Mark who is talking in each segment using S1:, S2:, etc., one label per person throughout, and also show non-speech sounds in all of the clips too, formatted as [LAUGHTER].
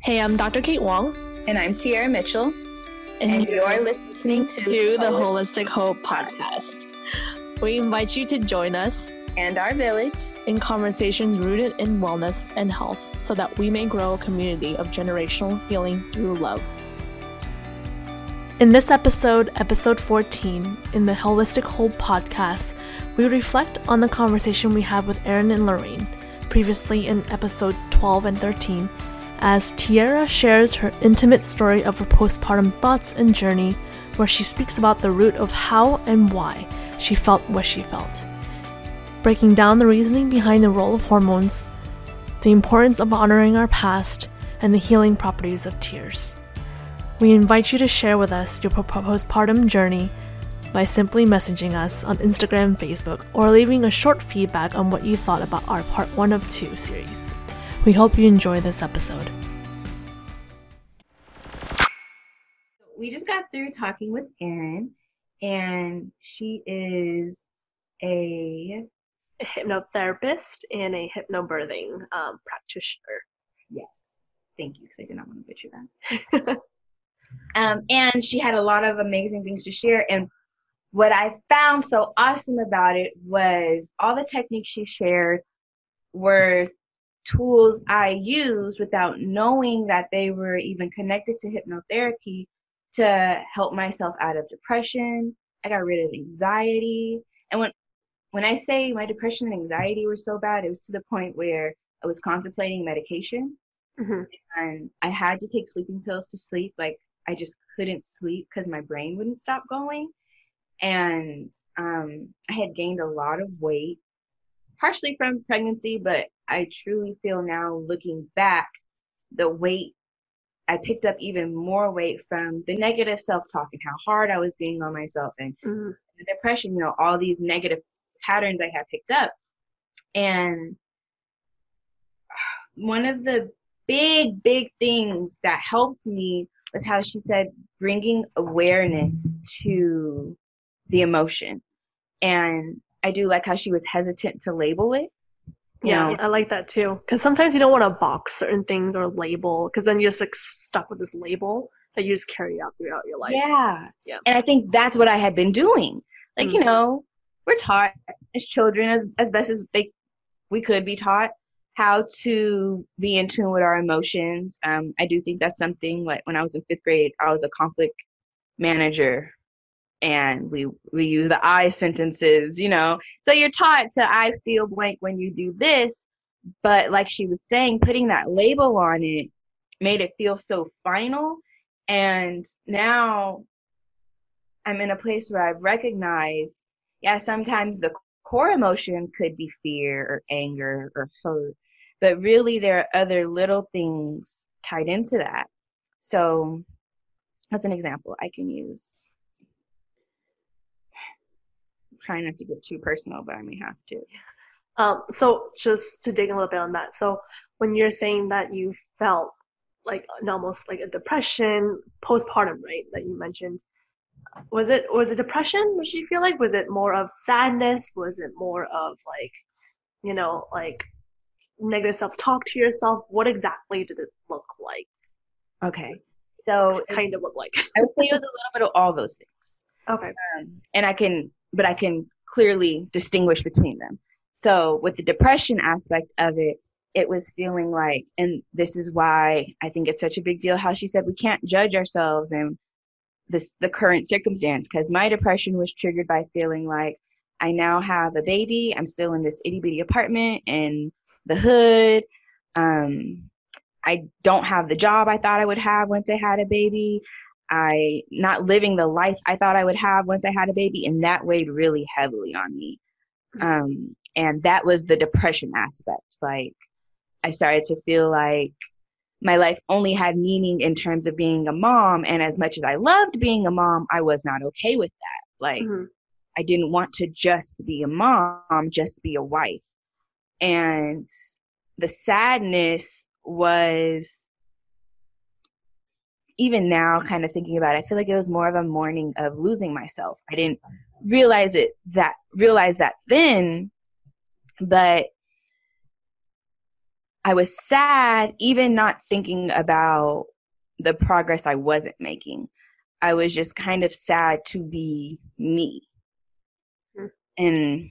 S1: Hey, I'm Dr. Kate Wong.
S2: And I'm TeAirra Mitchell.
S1: And,
S2: and you're listening to,
S1: to the Holistic Hope Podcast. We invite you to join us
S2: and our village
S1: in conversations rooted in wellness and health so that we may grow a community of generational healing through love. In this episode, episode 14, in the Holistic Hope podcast, we reflect on the conversation we had with Erin and Lorraine, previously in episode 12 and 13, as TeAirra shares her intimate story of her postpartum thoughts and journey, where she speaks about the root of how and why she felt what she felt. Breaking down the reasoning behind the role of hormones, the importance of honoring our past, and the healing properties of tears. We invite you to share with us your postpartum journey by simply messaging us on Instagram Facebook or leaving a short feedback on what you thought about our part 1 of 2 series. We hope you enjoy this episode.
S2: We just got through talking with Erin, and she is a
S1: hypnotherapist and a hypnobirthing um, practitioner.
S2: Yes. Thank you, because I did not want to butcher that. [LAUGHS] um, and she had a lot of amazing things to share. And what I found so awesome about it was all the techniques she shared were tools I used without knowing that they were even connected to hypnotherapy to help myself out of depression. I got rid of anxiety. And when when I say my depression and anxiety were so bad, it was to the point where I was contemplating medication. Mm-hmm. And I had to take sleeping pills to sleep. Like I just couldn't sleep because my brain wouldn't stop going. And um, I had gained a lot of weight, partially from pregnancy, but I truly feel now looking back, the weight I picked up even more weight from the negative self talk and how hard I was being on myself and mm-hmm. the depression, you know, all these negative patterns I had picked up. And [SIGHS] one of the big, big things that helped me was how she said bringing awareness to the emotion. And I do like how she was hesitant to label it
S1: yeah? I like that too. Because sometimes you don't want to box certain things or label, because then you're just like stuck with this label that you just carry out throughout your life.
S2: Yeah, yeah. And I think that's what I had been doing. Like mm-hmm. you know, we're taught as children as as best as they we could be taught how to be in tune with our emotions. Um, I do think that's something like when I was in fifth grade, I was a conflict manager and we we use the I sentences, you know. So you're taught to I feel blank when you do this, but like she was saying, putting that label on it made it feel so final. And now I'm in a place where I've recognized, yeah, sometimes the core emotion could be fear or anger or hurt, but really there are other little things tied into that. So that's an example I can use trying not to get too personal, but I may have to.
S1: Um, so just to dig a little bit on that. So when you're saying that you felt like an, almost like a depression postpartum, right? That you mentioned, was it was it depression? What you feel like? Was it more of sadness? Was it more of like, you know, like negative self talk to yourself? What exactly did it look like?
S2: Okay, so
S1: it kind of look like.
S2: I would say it was a little bit of all those things.
S1: Okay,
S2: um, and I can but I can clearly distinguish between them. So with the depression aspect of it, it was feeling like, and this is why I think it's such a big deal how she said we can't judge ourselves and this the current circumstance because my depression was triggered by feeling like I now have a baby. I'm still in this itty bitty apartment in the hood. Um, I don't have the job I thought I would have once I had a baby. I not living the life I thought I would have once I had a baby, and that weighed really heavily on me. Mm-hmm. Um, and that was the depression aspect. Like, I started to feel like my life only had meaning in terms of being a mom, and as much as I loved being a mom, I was not okay with that. Like, mm-hmm. I didn't want to just be a mom, just be a wife. And the sadness was even now kind of thinking about it, I feel like it was more of a mourning of losing myself. I didn't realize it that realize that then, but I was sad, even not thinking about the progress I wasn't making. I was just kind of sad to be me. Mm. And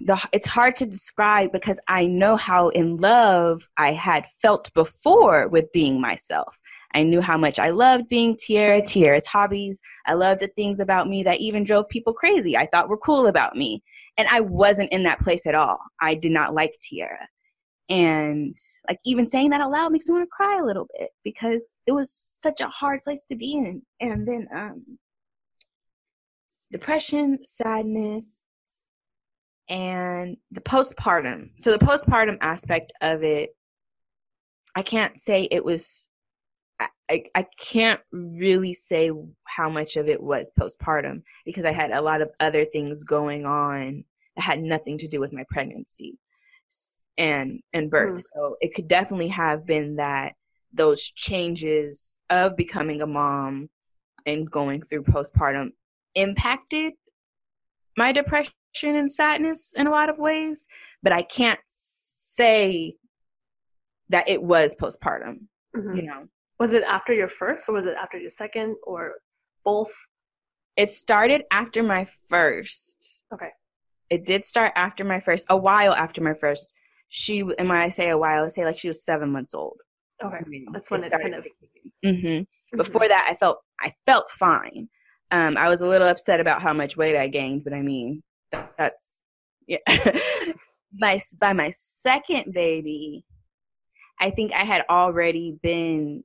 S2: the it's hard to describe because I know how in love I had felt before with being myself. I knew how much I loved being TeAirra, TeAirra's hobbies. I loved the things about me that even drove people crazy. I thought were cool about me. And I wasn't in that place at all. I did not like TeAirra. And like even saying that out loud makes me want to cry a little bit because it was such a hard place to be in. And then um depression, sadness, and the postpartum. So the postpartum aspect of it, I can't say it was. I, I can't really say how much of it was postpartum because I had a lot of other things going on that had nothing to do with my pregnancy and and birth. Mm. So it could definitely have been that those changes of becoming a mom and going through postpartum impacted my depression and sadness in a lot of ways, but I can't say that it was postpartum. Mm-hmm. You know,
S1: was it after your first, or was it after your second, or both?
S2: It started after my first.
S1: Okay.
S2: It did start after my first, a while after my first. She, and when I say a while, I say like she was seven months old.
S1: Okay, I mean, that's when it, it kind of.
S2: Mm-hmm. Mm-hmm. Before that, I felt I felt fine. Um, I was a little upset about how much weight I gained, but I mean, that's yeah. [LAUGHS] my by my second baby, I think I had already been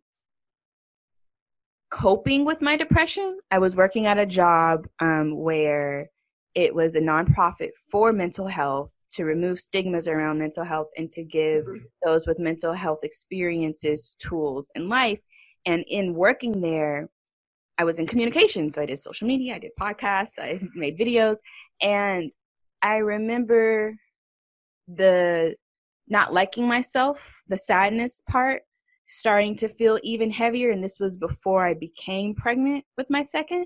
S2: coping with my depression. I was working at a job um, where it was a nonprofit for mental health to remove stigmas around mental health and to give mm-hmm. those with mental health experiences tools in life. And in working there, I was in communication. So I did social media, I did podcasts, I [LAUGHS] made videos. And I remember the not liking myself, the sadness part starting to feel even heavier. And this was before I became pregnant with my 2nd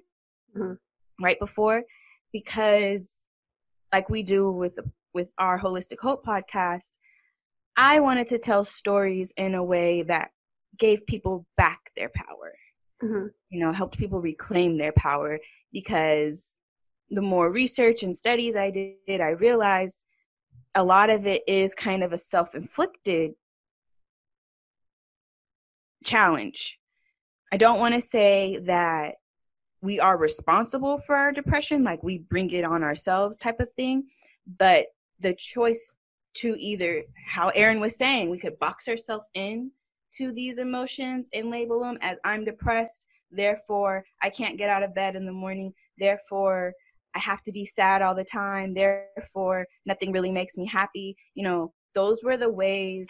S2: mm-hmm. right before, because like we do with with our holistic hope podcast, I wanted to tell stories in a way that gave people back their power mm-hmm. you know, helped people reclaim their power because the more research and studies I did, I realized a lot of it is kind of a self inflicted challenge. I don't want to say that we are responsible for our depression, like we bring it on ourselves type of thing, but the choice to either, how Erin was saying, we could box ourselves in to these emotions and label them as I'm depressed, therefore I can't get out of bed in the morning, therefore I have to be sad all the time, therefore nothing really makes me happy. You know, those were the ways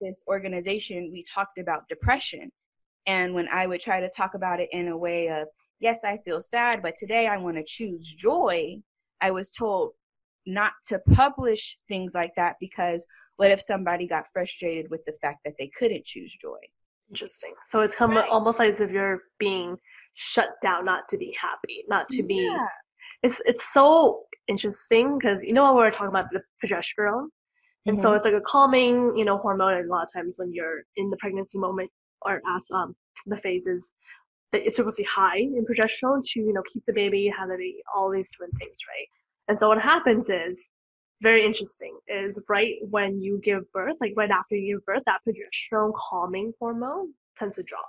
S2: this organization we talked about depression. And when I would try to talk about it in a way of, yes, I feel sad, but today I want to choose joy, I was told not to publish things like that because what if somebody got frustrated with the fact that they couldn't choose joy?
S1: Interesting. So it's come right. almost like as if you're being shut down not to be happy, not to be. Yeah. It's it's so interesting because you know what we were talking about the progesterone, and mm-hmm. so it's like a calming you know hormone. And a lot of times when you're in the pregnancy moment or as um the phases, that it's supposed to be high in progesterone to you know keep the baby, have the baby, all these different things, right? And so what happens is very interesting is right when you give birth, like right after you give birth, that progesterone calming hormone tends to drop.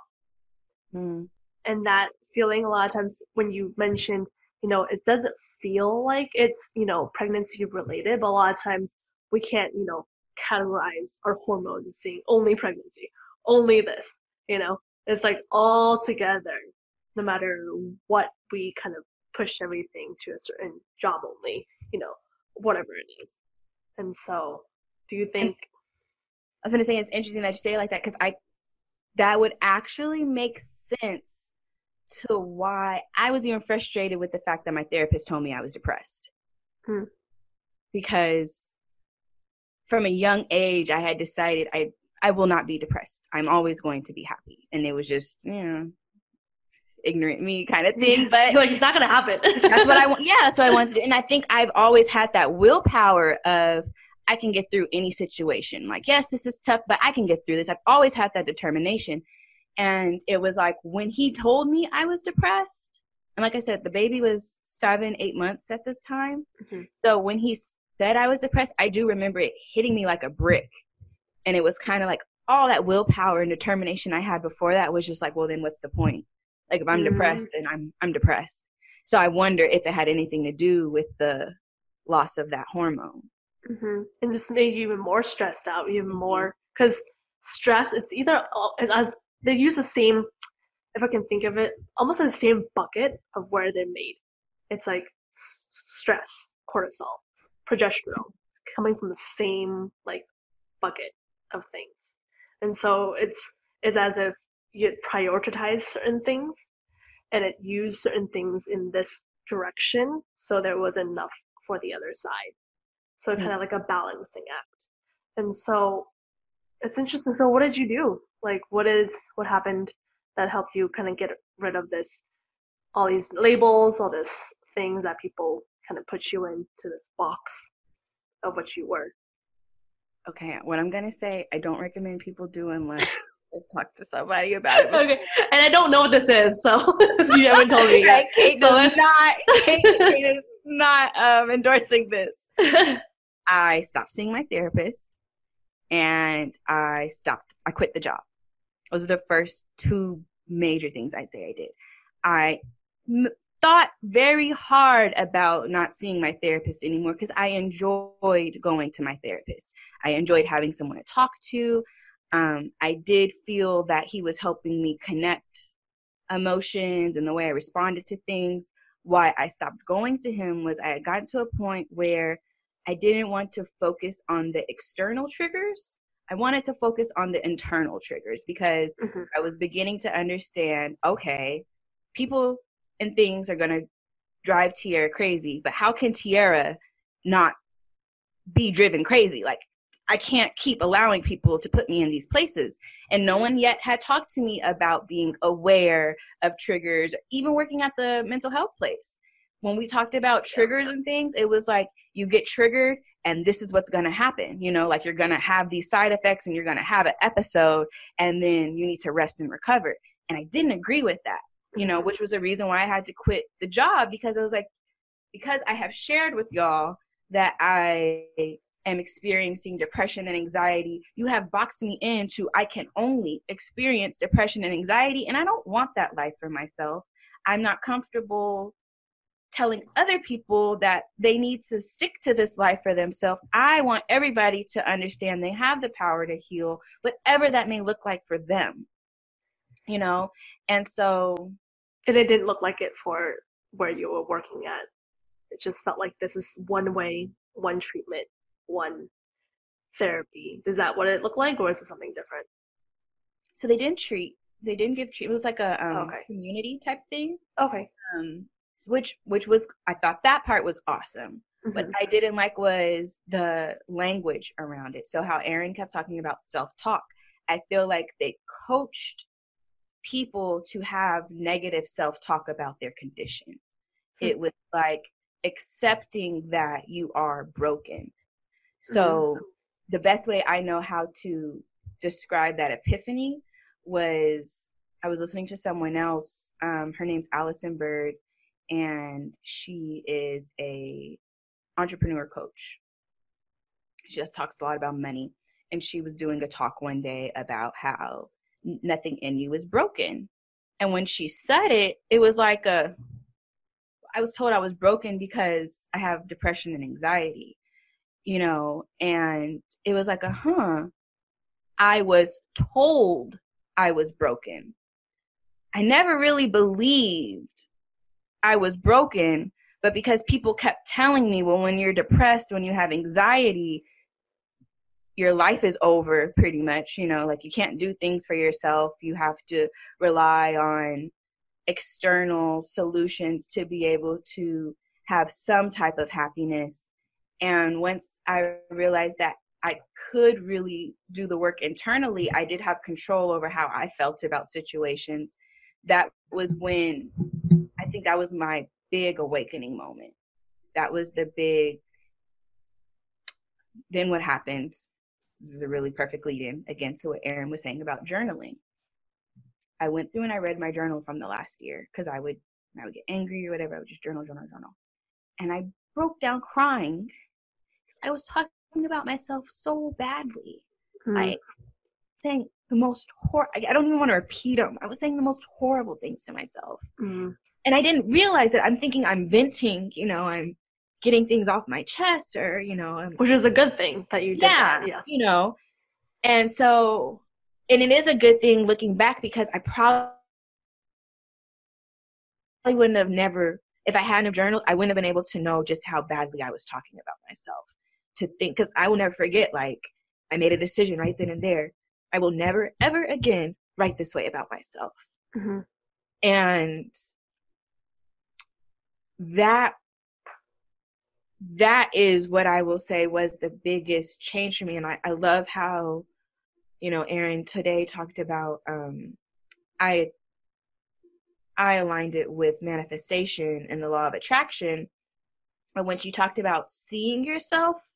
S1: Mm. And that feeling a lot of times when you mentioned, you know, it doesn't feel like it's, you know, pregnancy related, but a lot of times we can't, you know, categorize our hormones seeing only pregnancy, only this, you know, it's like all together, no matter what we kind of push everything to a certain job only, you know, whatever it is. And so, do you think?
S2: I was to say it's interesting that you say it like that because I that would actually make sense to why I was even frustrated with the fact that my therapist told me I was depressed. Hmm. Because from a young age, I had decided I I will not be depressed. I'm always going to be happy, and it was just you know ignorant me kind of [LAUGHS] thing. But
S1: like it's not gonna happen. [LAUGHS]
S2: that's what I want. [LAUGHS] Yeah, that's what I wanted to do. And I think I've always had that willpower of I can get through any situation. Like, yes, this is tough, but I can get through this. I've always had that determination. And it was like when he told me I was depressed, and like I said, the baby was seven, eight months at this time. Mm-hmm. So when he said I was depressed, I do remember it hitting me like a brick. And it was kind of like all that willpower and determination I had before that was just like, well, then what's the point? Like if I'm mm-hmm. depressed, then I'm I'm depressed. So I wonder if it had anything to do with the loss of that hormone.
S1: Mm-hmm. And just made you even more stressed out, even mm-hmm. more because stress. It's either as they use the same, if I can think of it, almost the same bucket of where they're made. It's like s- stress, cortisol, progesterone, coming from the same like bucket of things, and so it's it's as if you prioritize certain things, and it used certain things in this direction, so there was enough for the other side. So mm-hmm. kind of like a balancing act. And so it's interesting. So what did you do? Like what is what happened that helped you kind of get rid of this all these labels, all these things that people kind of put you into this box of what you were.
S2: Okay, what I'm gonna say, I don't recommend people do unless talk to somebody about it.
S1: okay, and I don't know what this is, so [LAUGHS] you haven't told me yet. [LAUGHS]
S2: Kate so does not. [LAUGHS] Kate, Kate is not um, endorsing this. I stopped seeing my therapist and I stopped, I quit the job. Those are the first two major things I say I did. I m- thought very hard about not seeing my therapist anymore because I enjoyed going to my therapist. I enjoyed having someone to talk to. Um, I did feel that he was helping me connect emotions and the way I responded to things why I stopped going to him was I had gotten to a point where I didn't want to focus on the external triggers. I wanted to focus on the internal triggers because mm-hmm. I was beginning to understand okay, people and things are going to drive TeAirra crazy, but how can TeAirra not be driven crazy? Like, I can't keep allowing people to put me in these places. And no one yet had talked to me about being aware of triggers, even working at the mental health place. When we talked about triggers and things, it was like you get triggered and this is what's going to happen. You know, like you're going to have these side effects and you're going to have an episode and then you need to rest and recover. And I didn't agree with that, you know, mm-hmm. which was the reason why I had to quit the job because I was like, because I have shared with y'all that I am experiencing depression and anxiety, you have boxed me into I can only experience depression and anxiety, and I don't want that life for myself. I'm not comfortable telling other people that they need to stick to this life for themselves. I want everybody to understand they have the power to heal, whatever that may look like for them. You know, and so.
S1: And it didn't look like it for where you were working at. It just felt like this is one way, one treatment, one therapy. Is that what it looked like, or is it something different?
S2: So they didn't treat. They didn't give treatment. It was like a um, okay. community type thing.
S1: Okay.
S2: Um, which which was I thought that part was awesome. Mm-hmm. What I didn't like was the language around it. So how Erin kept talking about self talk. I feel like they coached people to have negative self talk about their condition. Mm-hmm. It was like accepting that you are broken so mm-hmm. the best way I know how to describe that epiphany was I was listening to someone else. Um, her name's Allison Bird, and she is a entrepreneur coach. She just talks a lot about money, and she was doing a talk one day about how nothing in you is broken. And when she said it, it was like a I was told I was broken because I have depression and anxiety you know, and it was like, uh huh. I was told I was broken. I never really believed I was broken, but because people kept telling me, well, when you're depressed, when you have anxiety, your life is over pretty much, you know, like you can't do things for yourself. You have to rely on external solutions to be able to have some type of happiness and once I realized that I could really do the work internally, I did have control over how I felt about situations. That was when I think that was my big awakening moment. That was the big then what happened? This is a really perfect lead in again to what Erin was saying about journaling. I went through and I read my journal from the last year because I would I would get angry or whatever. I would just journal, journal, journal. And I broke down crying I was talking about myself so badly. Mm. Like saying the most hor I don't even want to repeat them. I was saying the most horrible things to myself. Mm. And I didn't realize it. I'm thinking I'm venting, you know, I'm getting things off my chest or, you know, I'm,
S1: which is a good thing that you did
S2: yeah,
S1: that. Yeah.
S2: You know. And so and it is a good thing looking back because I probably wouldn't have never if I hadn't have journaled, I wouldn't have been able to know just how badly I was talking about myself. To think, because I will never forget, like, I made a decision right then and there. I will never, ever again write this way about myself. Mm-hmm. And that that is what I will say was the biggest change for me. And I, I love how, you know, Erin today talked about um I I aligned it with manifestation and the law of attraction. But when she talked about seeing yourself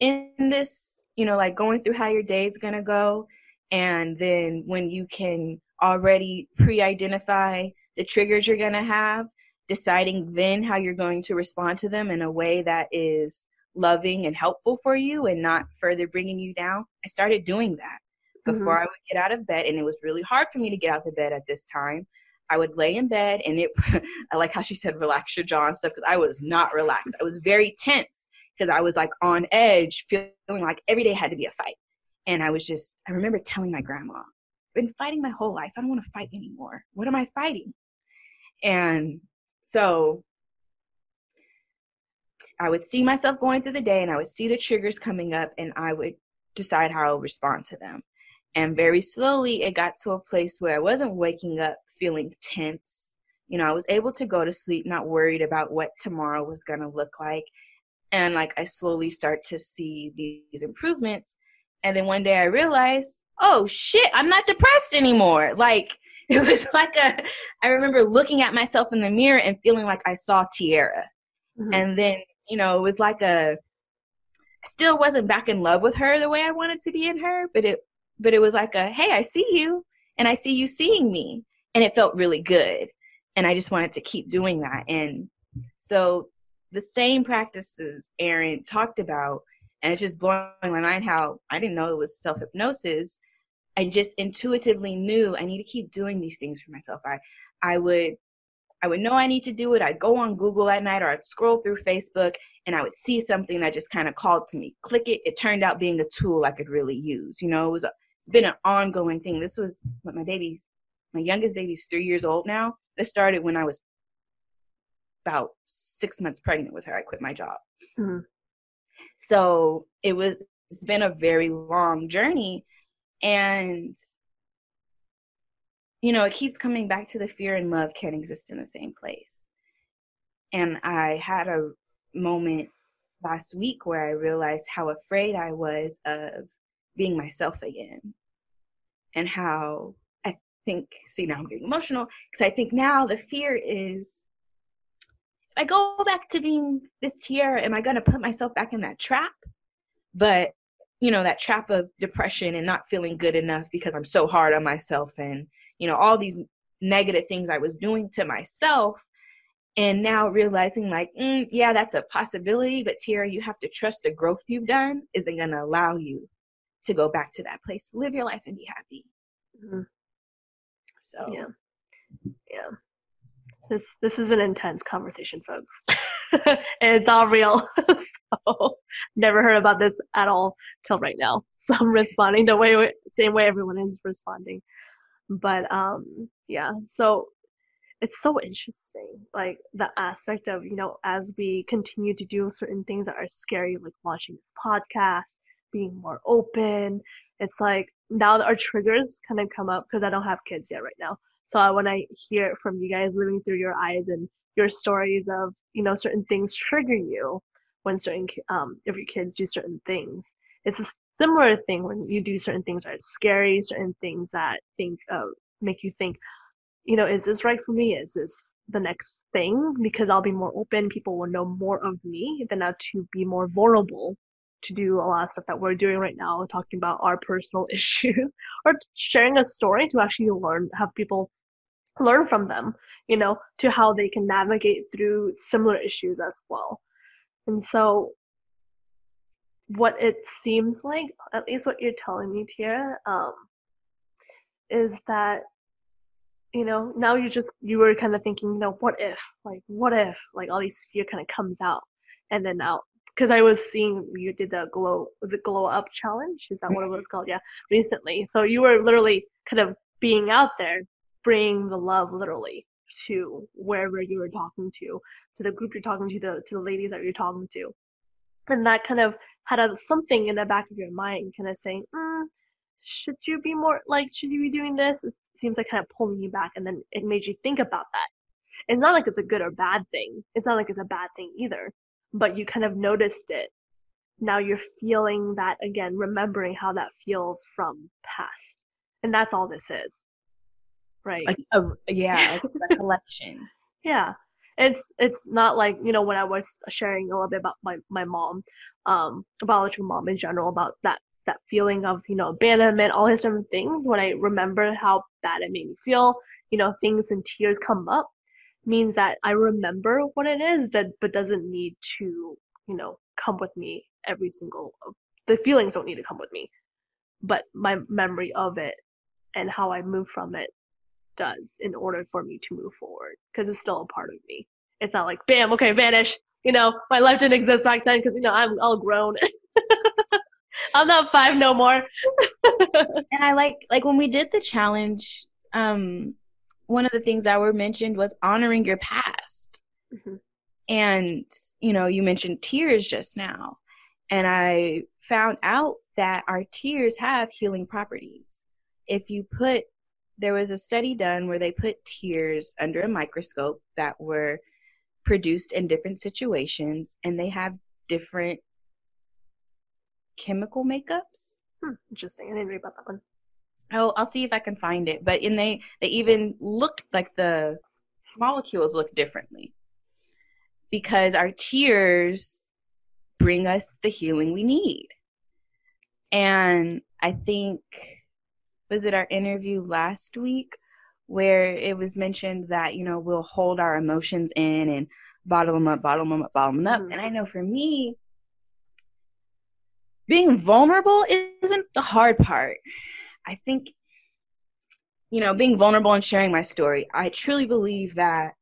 S2: in this, you know, like going through how your day is going to go, and then when you can already pre identify the triggers you're going to have, deciding then how you're going to respond to them in a way that is loving and helpful for you and not further bringing you down. I started doing that before mm-hmm. I would get out of bed. And it was really hard for me to get out of bed at this time I would lay in bed and it, [LAUGHS] I like how she said, relax your jaw and stuff, because I was not relaxed. I was very tense because I was like on edge, feeling like every day had to be a fight. And I was just, I remember telling my grandma, I've been fighting my whole life. I don't want to fight anymore. What am I fighting? And so I would see myself going through the day and I would see the triggers coming up and I would decide how I'll respond to them. And very slowly, it got to a place where I wasn't waking up feeling tense. You know, I was able to go to sleep not worried about what tomorrow was going to look like. And like I slowly start to see these improvements. And then one day I realized, oh shit, I'm not depressed anymore. Like [LAUGHS] it was like a, I remember looking at myself in the mirror and feeling like I saw TeAirra. Mm-hmm. And then, you know, it was like a, I still wasn't back in love with her the way I wanted to be in her, but it, but it was like a, hey, I see you and I see you seeing me and it felt really good and i just wanted to keep doing that and so the same practices erin talked about and it's just blowing my mind how i didn't know it was self-hypnosis. I just intuitively knew i need to keep doing these things for myself. I i would i would know i need to do it. I'd go on google at night or i'd scroll through facebook and i would see something that just kind of called to me. Click it. It turned out being a tool i could really use you know? It was a, it's been an ongoing thing. This was what my baby's my youngest baby's three years old now. This started when I was about six months pregnant with her. I quit my job. Mm-hmm. So it was, it's been a very long journey. And, you know, it keeps coming back to the fear and love can't exist in the same place. And I had a moment last week where I realized how afraid I was of being myself again and how I think, see, now I'm getting emotional because I think now the fear is I go back to being this TeAirra, am I going to put myself back in that trap? But, you know, that trap of depression and not feeling good enough because I'm so hard on myself and, you know, all these negative things I was doing to myself. And now realizing, like, mm, yeah, that's a possibility, but TeAirra, you have to trust the growth you've done isn't going to allow you to go back to that place. Live your life and be happy. Mm-hmm. So
S1: yeah, yeah. This this is an intense conversation, folks. [LAUGHS] it's all real. [LAUGHS] so never heard about this at all till right now. So I'm responding the way same way everyone is responding. But um yeah, so it's so interesting like the aspect of you know as we continue to do certain things that are scary like launching this podcast being more open it's like now that our triggers kind of come up because I don't have kids yet right now. So I want to hear from you guys living through your eyes and your stories of you know certain things trigger you when certain um if your kids do certain things. It's a similar thing when you do certain things that are scary, certain things that think make you think, you know, is this right for me? Is this the next thing? Because I'll be more open, people will know more of me, than now to be more vulnerable to do a lot of stuff that we're doing right now, talking about our personal [LAUGHS] issue or sharing a story to actually learn, have people learn from them, you know, to how they can navigate through similar issues as well. And so, what it seems like, at least what you're telling me, Tia, um, is that you know now you're just you were kind of thinking you know what if like what if like all these fear kind of comes out and then out because I was seeing you did the glow was it glow up challenge? Is that what it mm-hmm. was called? Yeah, recently. So you were literally kind of being out there, bringing the love literally to wherever you are talking to, to the group you're talking to, the to the ladies that you're talking to, and that kind of had a, something in the back of your mind, kind of saying, mm, should you be more like, should you be doing this? It seems like kind of pulling you back, and then it made you think about that. It's not like it's a good or bad thing. It's not like it's a bad thing either but you kind of noticed it. Now you're feeling that again, remembering how that feels from past. And that's all this is. Right.
S2: Like a, yeah, like a recollection.
S1: yeah. It's it's not like, you know, when I was sharing a little bit about my, my mom, um, biological mom in general, about that that feeling of, you know, abandonment, all these different things, when I remember how bad it made me feel, you know, things and tears come up means that I remember what it is, that but doesn't need to, you know, come with me every single. The feelings don't need to come with me, but my memory of it and how I move from it does in order for me to move forward because it's still a part of me. It's not like bam, okay, vanish. You know, my life didn't exist back then because you know I'm all grown. [LAUGHS] I'm not five no more. [LAUGHS]
S2: and I like like when we did the challenge, um, one of the things that were mentioned was honoring your past. Mm-hmm. And, you know, you mentioned tears just now. And I found out that our tears have healing properties. If you put, there was a study done where they put tears under a microscope that were produced in different situations and they have different chemical makeups.
S1: Hmm, interesting. I didn't read about that one.
S2: I'll I'll see if I can find it. But in they they even look like the molecules look differently because our tears bring us the healing we need. And I think was it our interview last week where it was mentioned that you know we'll hold our emotions in and bottle them up, bottle them up, bottle them up. Mm-hmm. And I know for me, being vulnerable isn't the hard part. I think, you know, being vulnerable and sharing my story, I truly believe that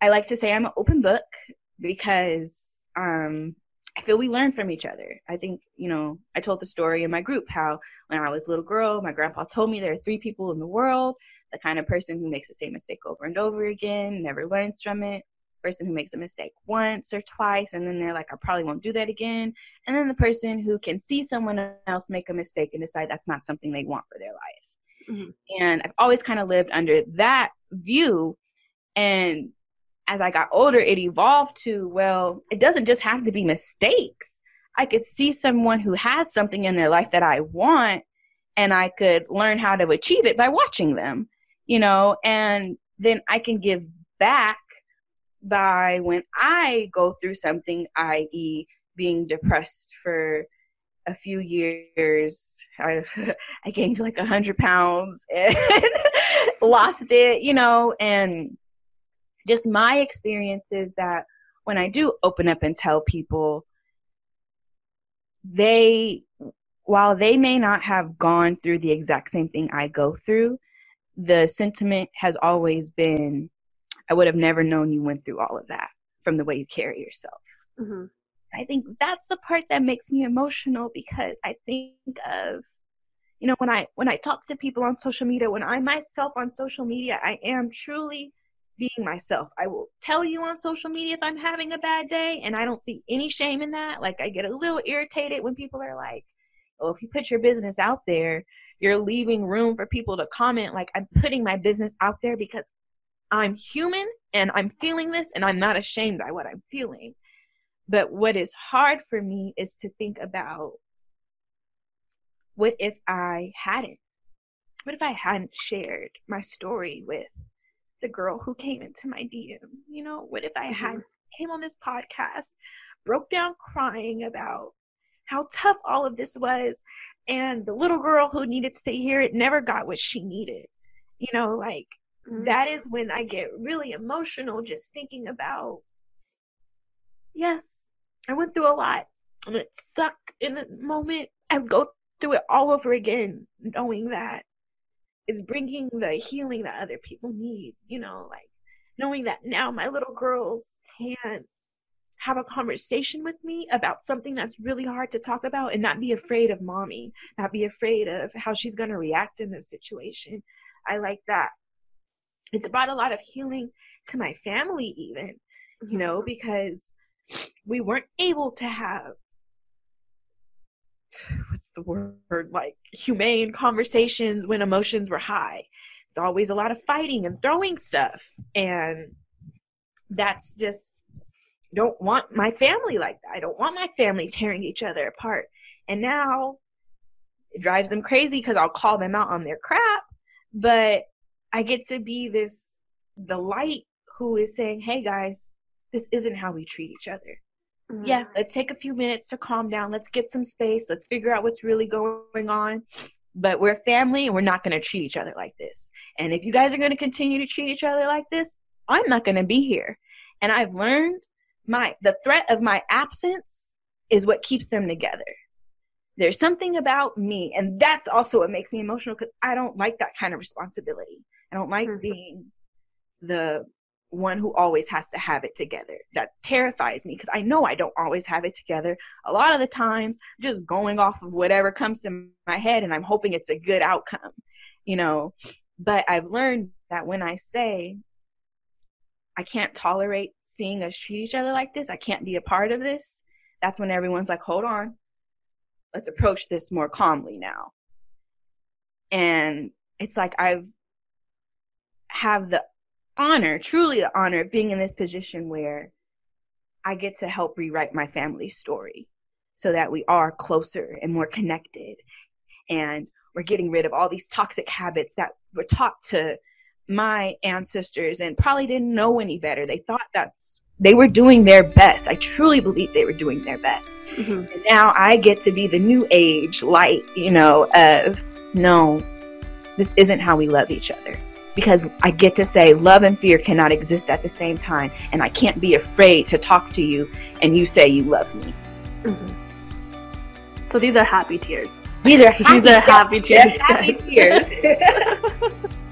S2: I like to say I'm an open book because um, I feel we learn from each other. I think, you know, I told the story in my group how when I was a little girl, my grandpa told me there are three people in the world the kind of person who makes the same mistake over and over again, never learns from it, person who makes a mistake once or twice and then they're like i probably won't do that again and then the person who can see someone else make a mistake and decide that's not something they want for their life mm-hmm. and i've always kind of lived under that view and as i got older it evolved to well it doesn't just have to be mistakes i could see someone who has something in their life that i want and i could learn how to achieve it by watching them you know and then i can give back by when I go through something, i.e., being depressed for a few years. I, [LAUGHS] I gained like a hundred pounds and [LAUGHS] lost it, you know, and just my experience is that when I do open up and tell people, they, while they may not have gone through the exact same thing I go through, the sentiment has always been I would have never known you went through all of that from the way you carry yourself. Mm-hmm. I think that's the part that makes me emotional because I think of you know when I when I talk to people on social media, when I myself on social media, I am truly being myself. I will tell you on social media if I'm having a bad day and I don't see any shame in that. Like I get a little irritated when people are like, "Oh, if you put your business out there, you're leaving room for people to comment like I'm putting my business out there because I'm human and I'm feeling this and I'm not ashamed by what I'm feeling. But what is hard for me is to think about what if I hadn't? What if I hadn't shared my story with the girl who came into my DM? You know, what if I mm-hmm. had came on this podcast, broke down crying about how tough all of this was. And the little girl who needed to hear it never got what she needed. You know, like mm-hmm. that is when I get really emotional just thinking about, yes, I went through a lot and it sucked in the moment. I would go through it all over again, knowing that it's bringing the healing that other people need, you know, like knowing that now my little girls can have a conversation with me about something that's really hard to talk about and not be afraid of mommy, not be afraid of how she's going to react in this situation. I like that. It's brought a lot of healing to my family, even, you know, mm-hmm. because we weren't able to have what's the word like humane conversations when emotions were high. It's always a lot of fighting and throwing stuff and that's just don't want my family like that. I don't want my family tearing each other apart. And now it drives them crazy because i'll call them out on their crap but i get to be this the light who is saying hey guys this isn't how we treat each other Mm-hmm. Yeah, let's take a few minutes to calm down. Let's get some space. Let's figure out what's really going on. But we're family and we're not going to treat each other like this. And if you guys are going to continue to treat each other like this, I'm not going to be here. And I've learned my the threat of my absence is what keeps them together. There's something about me, and that's also what makes me emotional because I don't like that kind of responsibility. I don't like mm-hmm. being the one who always has to have it together. That terrifies me because I know I don't always have it together. A lot of the times, just going off of whatever comes to my head and I'm hoping it's a good outcome, you know. But I've learned that when I say, I can't tolerate seeing us treat each other like this, I can't be a part of this, that's when everyone's like, hold on, let's approach this more calmly now. And it's like I've have the honor, truly the honor of being in this position where I get to help rewrite my family's story so that we are closer and more connected. And we're getting rid of all these toxic habits that were taught to my ancestors and probably didn't know any better. They thought that's they were doing their best. I truly believe they were doing their best. Mm-hmm. And now I get to be the new age light, you know, of no, this isn't how we love each other because I get to say love and fear cannot exist at the same time. And I can't be afraid to talk to you and you say you love me.
S1: Mm-hmm. So these are happy tears.
S2: These are happy, [LAUGHS]
S1: these are happy tears.
S2: Happy tears. [LAUGHS] [LAUGHS]